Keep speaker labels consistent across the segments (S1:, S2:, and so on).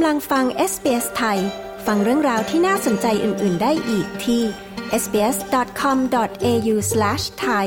S1: กำลังฟัง SBS ไทย ฟังเรื่องราวที่น่าสนใจอื่น ๆ ได้อีกที่ sbs.com.au/thai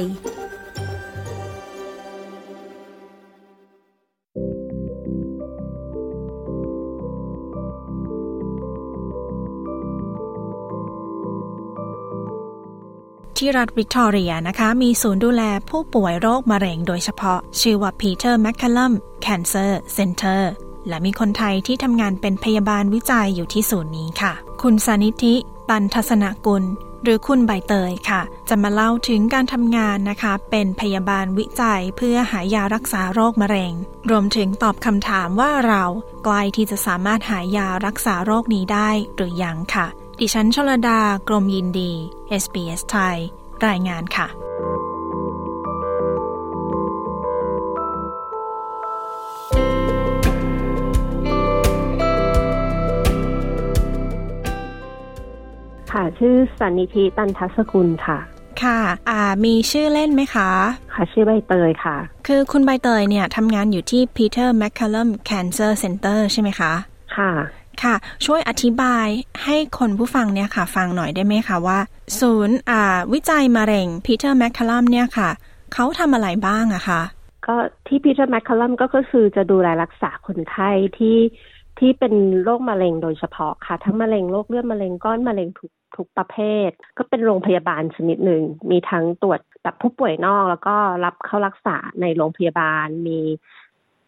S2: ที่รัฐวิกตอเรียนะคะ มีศูนย์ดูแลผู้ป่วยโรคมะเร็งโดยเฉพาะ ชื่อว่า Peter MacCallum Cancer Center และมีคนไทยที่ทำงานเป็นพยาบาลวิจัยอยู่ที่ศูนย์นี้ค่ะ คุณสานิธิ ตันทัศนกุล หรือคุณใบเตยค่ะ จะมาเล่าถึงการทำงานนะคะ เป็นพยาบาลวิจัยเพื่อหายารักษาโรคมะเร็ง รวมถึงตอบคำถามว่าเราใกล้ที่จะสามารถหายารักษาโรคนี้ได้หรือยังค่ะ ดิฉันชลดากรมยินดี SBS ไทย รายงานค่ะ
S3: ค่ะ ชื่อสันนิธิตันทัศกุลค่ะ
S2: ค่ะ อ่า มีชื่อเล่นไหมคะ
S3: ค่ะ ชื่อใบเตยค่ะ
S2: คือคุณใบเตยเนี่ยทำงานอยู่ที่ Peter MacCallum Cancer Center ใช่ไหมคะ
S3: ค่ะ
S2: ค่ะ ช่วยอธิบายให้คนผู้ฟังเนี่ยค่ะ ฟังหน่อยได้ไหมคะว่า ศูนย์ อ่า วิจัยมะเร็ง Peter MacCallum เนี่ยค่ะ เขาทำอะไรบ้างอะคะ
S3: ก็ที่พีเตอร์แมคคัลลัมก็คือจะดูแลรักษาคนไข้ที่ ที่เป็นโรคมะเร็งโดยเฉพาะค่ะ ทั้งมะเร็งโรคเลือดมะเร็งก้อนมะเร็งทุกทุกประเภท ก็เป็นโรงพยาบาลชนิดหนึ่ง มีทั้งตรวจแบบผู้ป่วยนอกแล้วก็รับเข้ารักษาในโรงพยาบาล มี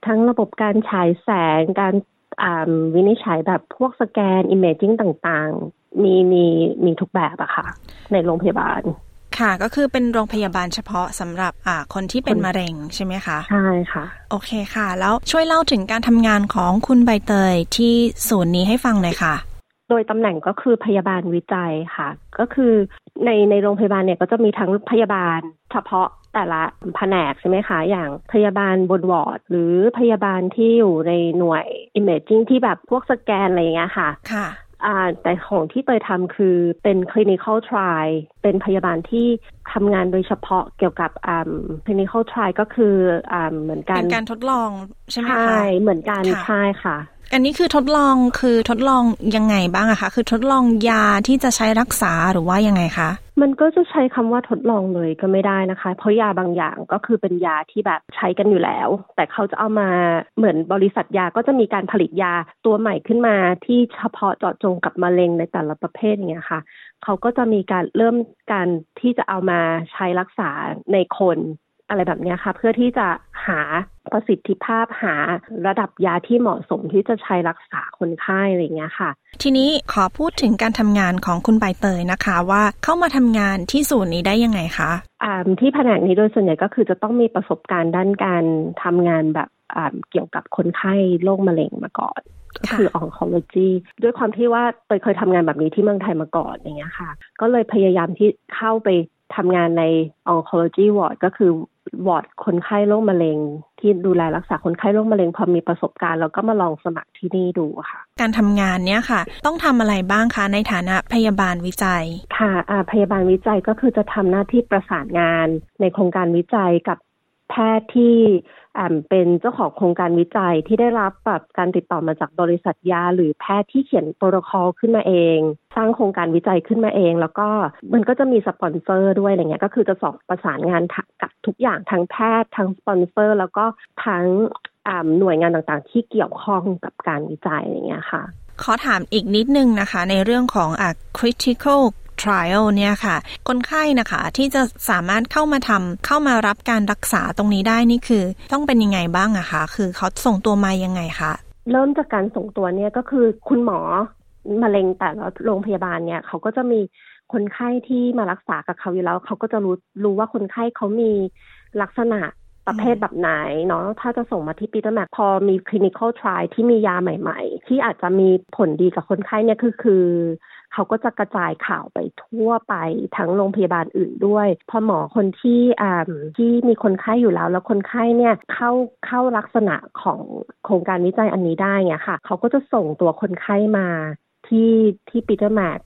S3: ทั้งระบบการฉายแสง การวินิจฉัยแบบพวกสแกน imaging ต่างๆ มีมีมีทุกแบบอะค่ะ ในโรงพยาบาล
S2: ค่ะก็คือเป็นโรงพยาบาลเฉพาะสำหรับอ่าคนที่เป็นมะเร็งใช่ไหมคะ
S3: ใช่ค่ะ
S2: โอเคค่ะ แล้วช่วยเล่าถึงการทำงานของคุณใบเตยที่ศูนย์นี้ให้ฟังหน่อยค่ะ
S3: โดยตำแหน่งก็คือพยาบาลวิจัยค่ะ ก็คือในในโรงพยาบาลเนี่ยก็จะมีทั้งพยาบาลเฉพาะแต่ละแผนกใช่ไหมคะ อย่างพยาบาลบนวอร์ด หรือพยาบาลที่อยู่ในหน่วย imaging ที่แบบพวกสแกนอะไรอย่างเงี้ยค่ะ
S2: ค่ะ
S3: อ่าแต่ของที่เตยทำคือเป็น clinical trial เป็นพยาบาลที่ทำงานโดยเฉพาะเกี่ยวกับอ่า clinical trial ก็คืออ่าเหมือนกั
S2: เป็นนการทดลองใช่ไหม
S3: ใช่
S2: คะ
S3: เหมือนกัน
S2: ค่ะ
S3: ใช่ค่ะ
S2: อันนี้คือทดลองคือทดลองยังไงบ้างอะคะ คือทดลองยาที่จะใช้รักษาหรือว่ายังไงคะ
S3: มันก็จะใช้คำว่าทดลองเลยก็ไม่ได้นะคะ เพราะยาบางอย่างก็คือเป็นยาที่แบบใช้กันอยู่แล้ว แต่เขาจะเอามาเหมือนบริษัทยาก็จะมีการผลิตยาตัวใหม่ขึ้นมา ที่เฉพาะเจาะจงกับมะเร็งในแต่ละประเภทอย่างเงี้ยค่ะเขาก็จะมีการเริ่มการที่จะเอามาใช้รักษาในคน อะไรแบบเนี้ยค่ะ เพื่อที่จะหาประสิทธิภาพหาระดับยาที่เหมาะสมที่จะใช้รักษาคนไข้อะไรอย่างเงี้ยค่ะ
S2: ทีนี้ขอพูดถึงการทำงานของคุณใบเตยนะคะ ว่าเข้ามาทำงานที่ศูนย์นี้ได้ยังไงคะ
S3: อ่าที่แผนกนี้โดยส่วนใหญ่ก็คือจะต้องมีประสบการณ์ด้านการทำงานแบบอ่าเกี่ยวกับคนไข้โรคมะเร็งมาก่อนก็คือ oncology ด้วยความที่ว่าเตยเคยทำงานแบบนี้ที่เมืองไทยมาก่อนอย่างเงี้ยค่ะ ก็เลยพยายามที่เข้าไป ทำงานใน oncology ward ก็คือวอร์ดคนไข้โรคมะเร็ง ที่ดูแลรักษาคนไข้โรคมะเร็ง พอมีประสบการณ์แล้วก็มาลองสมัครที่นี่ดูค่ะ
S2: การทำงานเนี้ยค่ะ ต้องทำอะไรบ้างคะในฐานะพยาบาลวิจัย
S3: ค่ะอ่าพยาบาลวิจัยก็คือจะทำหน้าที่ประสานงานในโครงการวิจัยกับ แพทย์ที่อ่าเป็นเจ้าของโครงการวิจัยที่ได้รับแบบการติดต่อมาจากบริษัทยา หรือแพทย์ที่เขียนโปรโตคอลขึ้นมาเอง สร้างโครงการวิจัยขึ้นมาเอง แล้วก็มันก็จะมีสปอนเซอร์ด้วยอะไรเงี้ยก็คือจะต้องประสานงานกับทุกอย่างทั้งแพทย์ทั้งสปอนเซอร์ แล้วก็ทั้งหน่วยงานต่างๆ ที่เกี่ยวข้องกับการวิจัยอย่างเงี้ยค่ะ
S2: ขอถามอีกนิดนึงนะคะ ในเรื่องของอ clinical trial เนี่ยค่ะ คนไข้นะคะที่จะสามารถเข้ามาทำเข้ามารับการรักษาตรงนี้ได้นี่คือ ต้องเป็นยังไงบ้างอะคะ คือเขาส่งตัวมายังไงคะ
S3: เริ่มจากการส่งตัวเนี่ยก็คือคุณหมอมะเร็งแต่ละโรงพยาบาลเนี่ยเขาก็จะมีคนไข้ที่มารักษากับเขาอยู่แล้ว เขาก็จะรู้รู้ว่าคนไข้เขามีลักษณะประเภทแบบไหนเนาะถ้าจะส่งมาที่ปีเตอร์แมคพอมี clinical trial ที่มียาใหม่ ๆ ที่อาจจะมีผลดีกับคนไข้เนี่ยคือคือ เขาก็จะกระจายข่าวไปทั่วไปทั้งโรงพยาบาลอื่นด้วย พอหมอคนที่อ่าที่มีคนไข้อยู่แล้ว แล้วคนไข้เนี่ยเข้าเข้าลักษณะของโครงการวิจัยอันนี้ได้เนี่ยค่ะ เขาก็จะส่งตัวคนไข้มาที่ที่ Peter Mac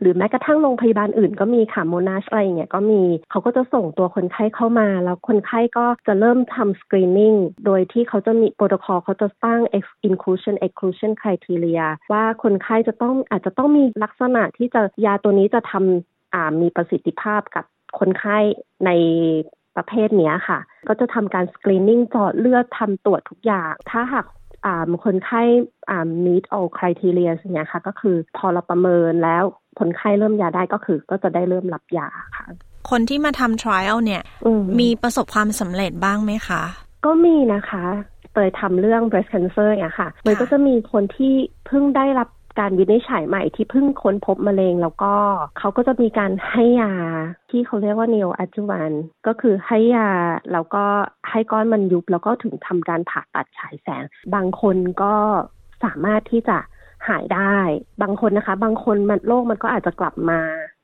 S3: หรือแม้กระทั่งโรงพยาบาลอื่นก็มีค่ะ Monash อะไรเงี้ยก็มีเขาก็จะส่งตัวคนไข้เข้ามา แล้วคนไข้ก็จะเริ่มทำ screening โดยที่เขาจะมีโปรโตคอลเขาจะตั้ง inclusion exclusion criteria ว่าคนไข้จะต้องอาจจะต้องมีลักษณะที่จะยาตัวนี้จะทำมีประสิทธิภาพกับคนไข้ในประเภทนี้ค่ะ ก็จะทำการสกรีนนิ่งจอดเลือดทำตรวจทุกอย่าง ถ้าหาก คนไข้ meet all criteria อย่างเงี้ยค่ะ ก็คือพอเราประเมินแล้วคนไข้เริ่มยาได้ก็คือก็จะได้เริ่มรับยาค่ะ
S2: คนที่มาทำ trial เนี่ยมมีประสบความสำเร็จบ้างไหมคะ
S3: ก็มีนะคะเตยทำเรื่อง breast cancer เนี่ยค่ะเตยก็จะมีคนที่เพิ่งได้รับ การวินิจฉัยใหม่ที่เพิ่งค้นพบมะเร็ง แล้วก็เขาก็จะมีการให้ยาที่เขาเรียกว่า neo adjuvant ก็คือให้ยาแล้วก็ให้ก้อนมันยุบ แล้วก็ถึงทำการผ่าตัดฉายแสง บางคนก็สามารถที่จะหายได้ บางคนนะคะ บางคนมันโรคมันก็อาจจะกลับมา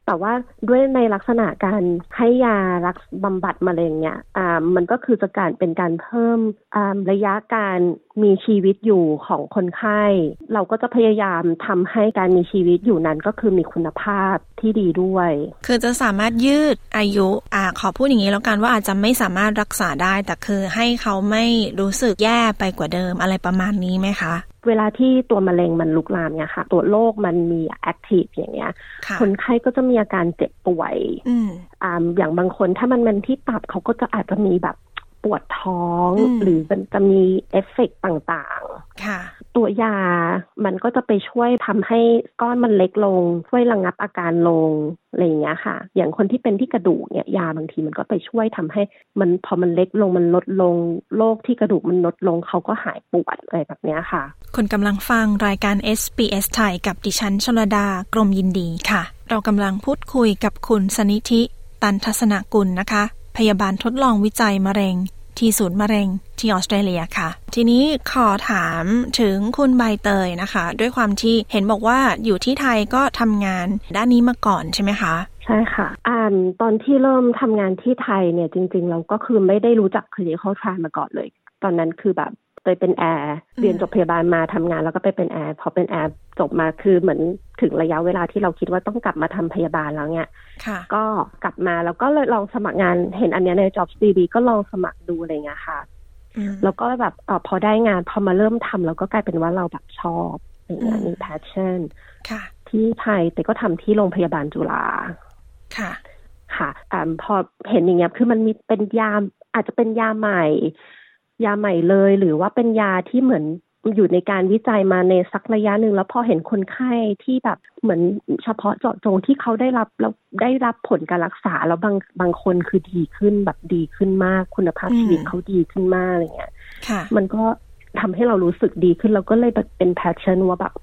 S3: แต่ว่าด้วยในลักษณะการให้ยารักบำบัดมะเร็งเนี่ยอ่ามันก็คือจะการเป็นการเพิ่มระยะการมีชีวิตอยู่ของคนไข้ เราก็จะพยายามทำให้การมีชีวิตอยู่นั้นก็คือมีคุณภาพที่ดีด้วย
S2: คือจะสามารถยืดอายุอ่าขอพูดอย่างนี้แล้วกันว่าอาจจะไม่สามารถรักษาได้ แต่คือให้เขาไม่รู้สึกแย่ไปกว่าเดิมอะไรประมาณนี้ไหมคะ
S3: เวลาที่ตัวมะเร็งมันลุกลามเนี่ยค่ะ ตัวโรคมันมีแอคทีฟอย่างเงี้ย คนไข้ก็จะมีอาการเจ็บป่วยอ่าอย่างบางคนถ้ามันมันที่ตับเขาก็จะอาจจะมีแบบปวดท้อง หรือมันจะมีเอฟเฟกต่างๆ ค่ะ ตัวยา มันก็จะไปช่วยทำให้ก้อนมันเล็กลง ช่วยระงงับอาการลงอะไรอย่างเงี้ยค่ะ อย่างคนที่เป็นที่กระดูกเนี่ยยาบางทีมันก็ไปช่วยทำให้มันพอมันเล็กลงมันลดลงโรคที่กระดูกมันลดลงเขาก็หายปวดอะไรแบบเนี้ยค่ะ
S2: คุณกำลังฟังรายการ SBS ไทยกับดิฉันชลดากรมยินดีค่ะ เรากำลังพูดคุยกับคุณสนิธิตันทัศนกุลนะคะ พยาบาลทดลองวิจัยมะเร็ง ที่ศูนย์มะเร็งที่ออสเตรเลียค่ะ ทีนี้ขอถามถึงคุณใบเตยนะคะ ด้วยความที่เห็นบอกว่าอยู่ที่ไทยก็ทำงานด้านนี้มาก่อนใช่ไหมคะ
S3: ใช่ค่ะอ่าตอนที่เริ่มทำงานที่ไทยเนี่ยจริง ๆ เราก็คือไม่ได้รู้จักคลินิคอลทรายมาก่อนเลย ตอนนั้นคือแบบ ไปเป็นแอร์เรียนจบพยาบาลมาทำงาน แล้วก็ไปเป็นแอร์พอเป็นแอร์จบมาคือเหมือนถึงระยะเวลาที่เราคิดว่าต้องกลับมาทำพยาบาลแล้วเนี่ยก็กลับมาแล้วก็เลยลองสมัครงานเห็นอันนี้ใน JobsDB ก็ลองสมัครดูอะไรเงี้ยค่ะแล้วก็แบบอพอได้งานพอมาเริ่มทำแล้วก็กลายเป็นว่าเราแบบชอบอย่างเงี้ยมี passion ที่ไทยแต่ก็ทำที่โรงพยาบาลจุฬาค่ะค่ะอ่าพอเห็นอย่างเงี้ยคือมันมีเป็นยาอาจจะเป็นยาใหม่ ยาใหม่เลย หรือว่าเป็นยาที่เหมือนอยู่ในการวิจัยมาในสักระยะหนึ่งแล้วพอเห็นคนไข้ที่แบบเหมือนเฉพาะเจาะจงที่เขาได้รับแล้วได้รับผลการรักษาแล้วบางบางคนคือดีขึ้นแบบดีขึ้นมาก คุณภาพชีวิตเขาดีขึ้นมากอะไรเงี้ยมันก็ทำให้เรารู้สึกดีขึ้นเราก็เลยแบบเป็นแพชชั่นว่าแบบ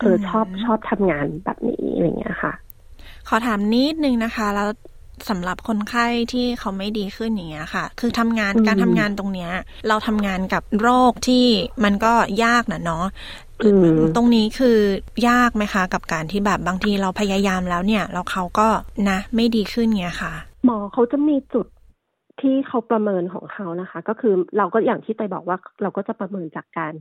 S3: เออชอบชอบทำงานแบบนี้อะไรเงี้ยค่ะ
S2: ขอถามนิดนึงนะคะ แล้ว สำหรับคนไข้ที่เขาไม่ดีขึ้นอย่างเงี้ยค่ะ คือทำงานการทำงานตรงเนี้ย เราทำงานกับโรคที่มันก็ยากนะเนาะตรงนี้คือยากไหมคะ กับการที่แบบบางทีเราพยายามแล้วเนี่ยแล้วเขาก็นะ ไม่ดีขึ้นเงี้ยค่ะ
S3: หมอเขาจะมีจุดที่เขาประเมินของเขานะคะ ก็คือเราก็อย่างที่ไปบอกว่าเราก็จะประเมินจากการ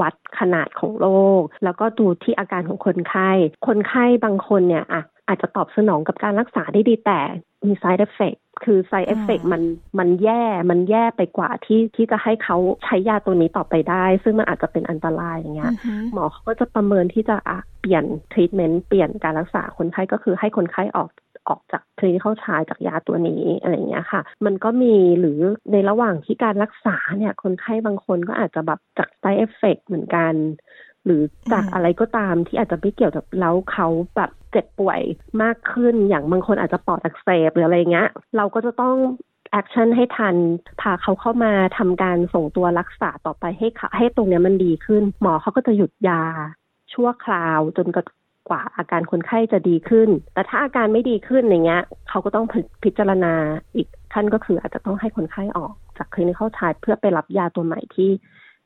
S3: วัดขนาดของโรค แล้วก็ดูที่อาการของคนไข้ คนไข้บางคนเนี่ยอะอาจจะตอบสนองกับการรักษาได้ดีแต่ มี side effect คือ side effect มันมันแย่มันแย่ไปกว่าที่ที่จะให้เขาใช้ยาตัวนี้ต่อไปได้ ซึ่งมันอาจจะเป็นอันตรายอย่างเงี้ยหมอเขาก็จะประเมินที่จะอะเปลี่ยน treatment เปลี่ยนการรักษาคนไข้ก็คือให้คนไข้ออกออกจากคลินิคชายจากยาตัวนี้อะไรเงี้ยค่ะ มันก็มีหรือในระหว่างที่การรักษาเนี่ย คนไข้บางคนก็อาจจะแบบจาก side effect เหมือนกัน หรือจากอะไรก็ตามที่อาจจะไม่เกี่ยวกับแล้วเขาแบบเจ็บป่วยมากขึ้นอย่างบางคนอาจจะปอดอักเสบหรืออะไรเงี้ย เราก็จะต้องแอคชั่นให้ทัน พาเขาเข้ามาทำการส่งตัวรักษาต่อไปให้ให้ตรงนี้มันดีขึ้น หมอเขาก็จะหยุดยา ชั่วคราวจนกว่าอาการคนไข้จะดีขึ้น แต่ถ้าอาการไม่ดีขึ้นอย่างเงี้ยเขาก็ต้องพิจารณาอีกขั้นก็คืออาจจะต้องให้คนไข้ออกจากคลินิคเข้าชายเพื่อไปรับยาตัวใหม่ที่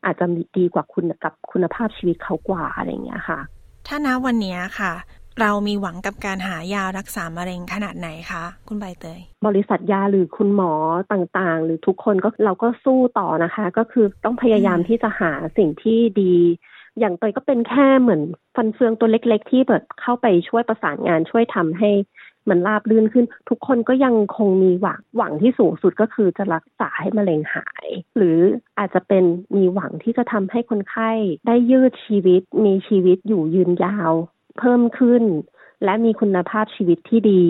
S3: อาจจะดีกว่าคุณกับคุณภาพชีวิตเขากว่าอะไรเงี้ยค่ะ
S2: ถ้านะวันนี้ค่ะ เรามีหวังกับการหายารักษามะเร็งขนาดไหนคะ คุณใบเตย
S3: บริษัทยาหรือคุณหมอต่างๆ หรือทุกคนก็เราก็สู้ต่อนะคะ ก็คือต้องพยายามที่จะหาสิ่งที่ดีอย่างเตยก็เป็นแค่เหมือนฟันเฟืองตัวเล็ก ๆ ที่แบบเข้าไปช่วยประสานงานช่วยทำให้ มันราบลื่นขึ้น ทุกคนก็ยังคงมีหวังหวังที่สูงสุดก็คือจะรักษาให้มะเร็งหาย หรืออาจจะเป็นมีหวังที่จะทำให้คนไข้ได้ยืดชีวิต มีชีวิตอยู่ยืนยาว เพิ่มขึ้น และมีคุณภาพชีวิตที่ดี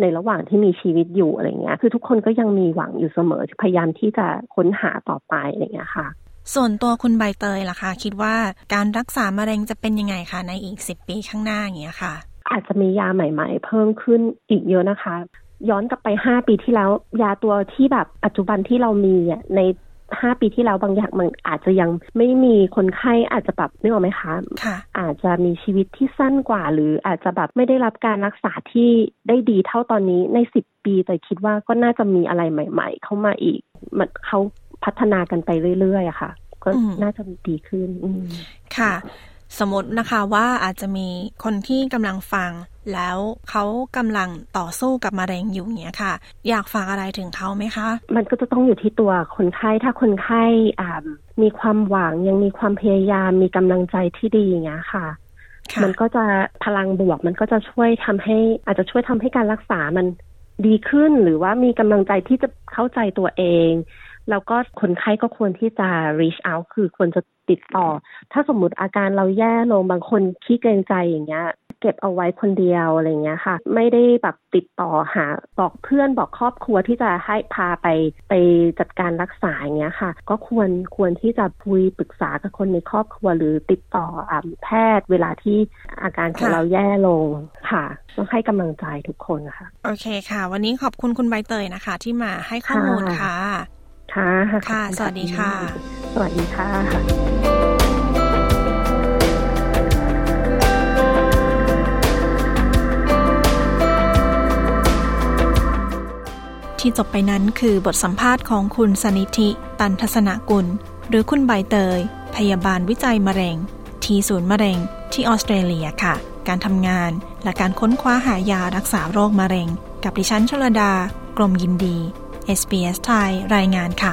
S3: ในระหว่างที่มีชีวิตอยู่อะไรเงี้ย คือทุกคนก็ยังมีหวังอยู่เสมอ พยายามที่จะค้นหาต่อไปอะไรเงี้ยค่ะ
S2: ส่วนตัวคุณใบเตยล่ะคะ คิดว่าการรักษามะเร็งจะเป็นยังไงคะในอีกสิบปีข้างหน้าอย่างเงี้ยค่ะ
S3: อาจจะมียาใหม่ ๆ เพิ่มขึ้นอีกเยอะนะคะ ย้อนกลับไปห้าปีที่แล้ว ยาตัวที่แบบปัจจุบันที่เรามีอะในห้าปีที่แล้วบางอย่างมันอาจจะยังไม่มีคนไข้อาจจะแบบนึกออกไหมคะ
S2: ค่ะ
S3: อาจจะมีชีวิตที่สั้นกว่า หรืออาจจะแบบไม่ได้รับการรักษาที่ได้ดีเท่าตอนนี้ในสิบปีแต่คิดว่าก็น่าจะมีอะไรใหม่ ๆ เข้ามาอีกมันเขาพัฒนากันไปเรื่อยๆอะค่ะ ก็น่าจะดีขึ้น
S2: ค่ะ สมมตินะคะว่าอาจจะมีคนที่กำลังฟัง แล้วเขากำลังต่อสู้กับมะเร็งอยู่เนี้ยค่ะ อยากฝากอะไรถึงเขาไหมคะ
S3: มันก็จะต้องอยู่ที่ตัวคนไข้ถ้าคนไข้อ่ามีความหวังยังมีความพยายามมีกำลังใจที่ดีอย่างเงี้ยค่ะ มันก็จะพลังบวก มันก็จะช่วยทำให้ อาจจะช่วยทำให้การรักษามันดีขึ้น หรือว่ามีกำลังใจที่จะเข้าใจตัวเองแล้วก็คนไข้ก็ควรที่จะ reach out คือควรจะ ติดต่อ ถ้าสมมติอาการเราแย่ลงบางคนขี้เกรงใจอย่างเงี้ย เก็บเอาไว้คนเดียวอะไรเงี้ยค่ะ ไม่ได้แบบติดต่อหาบอกเพื่อนบอกครอบครัวที่จะให้พาไปไปจัดการรักษาอย่างเงี้ยค่ะ ก็ควรควรที่จะคุยปรึกษากับคนในครอบครัวหรือติดต่ออแพทย์เวลาที่อาการของเราแย่ลงค่ะต้องให้กำลังใจทุกคนค่ะ
S2: โอเคค่ะ วันนี้ขอบคุณคุณใบเตยนะคะ ที่มาให้ข้อมูลค่ะ
S3: ค่ะ
S2: ค่ะ สวัสดีค่ะ
S3: สวัสดีค่ะ
S2: ที่จบไปนั้นคือบทสัมภาษณ์ของคุณสนิธิ ตันทศนกุล หรือคุณใบเตย พยาบาลวิจัยมะเร็ง ที่ศูนย์มะเร็ง ที่ออสเตรเลียค่ะ การทำงาน และการค้นคว้าหายารักษาโรคมะเร็ง กับดิฉันชลดา กรมยินดี SBS ไทยรายงานค่ะ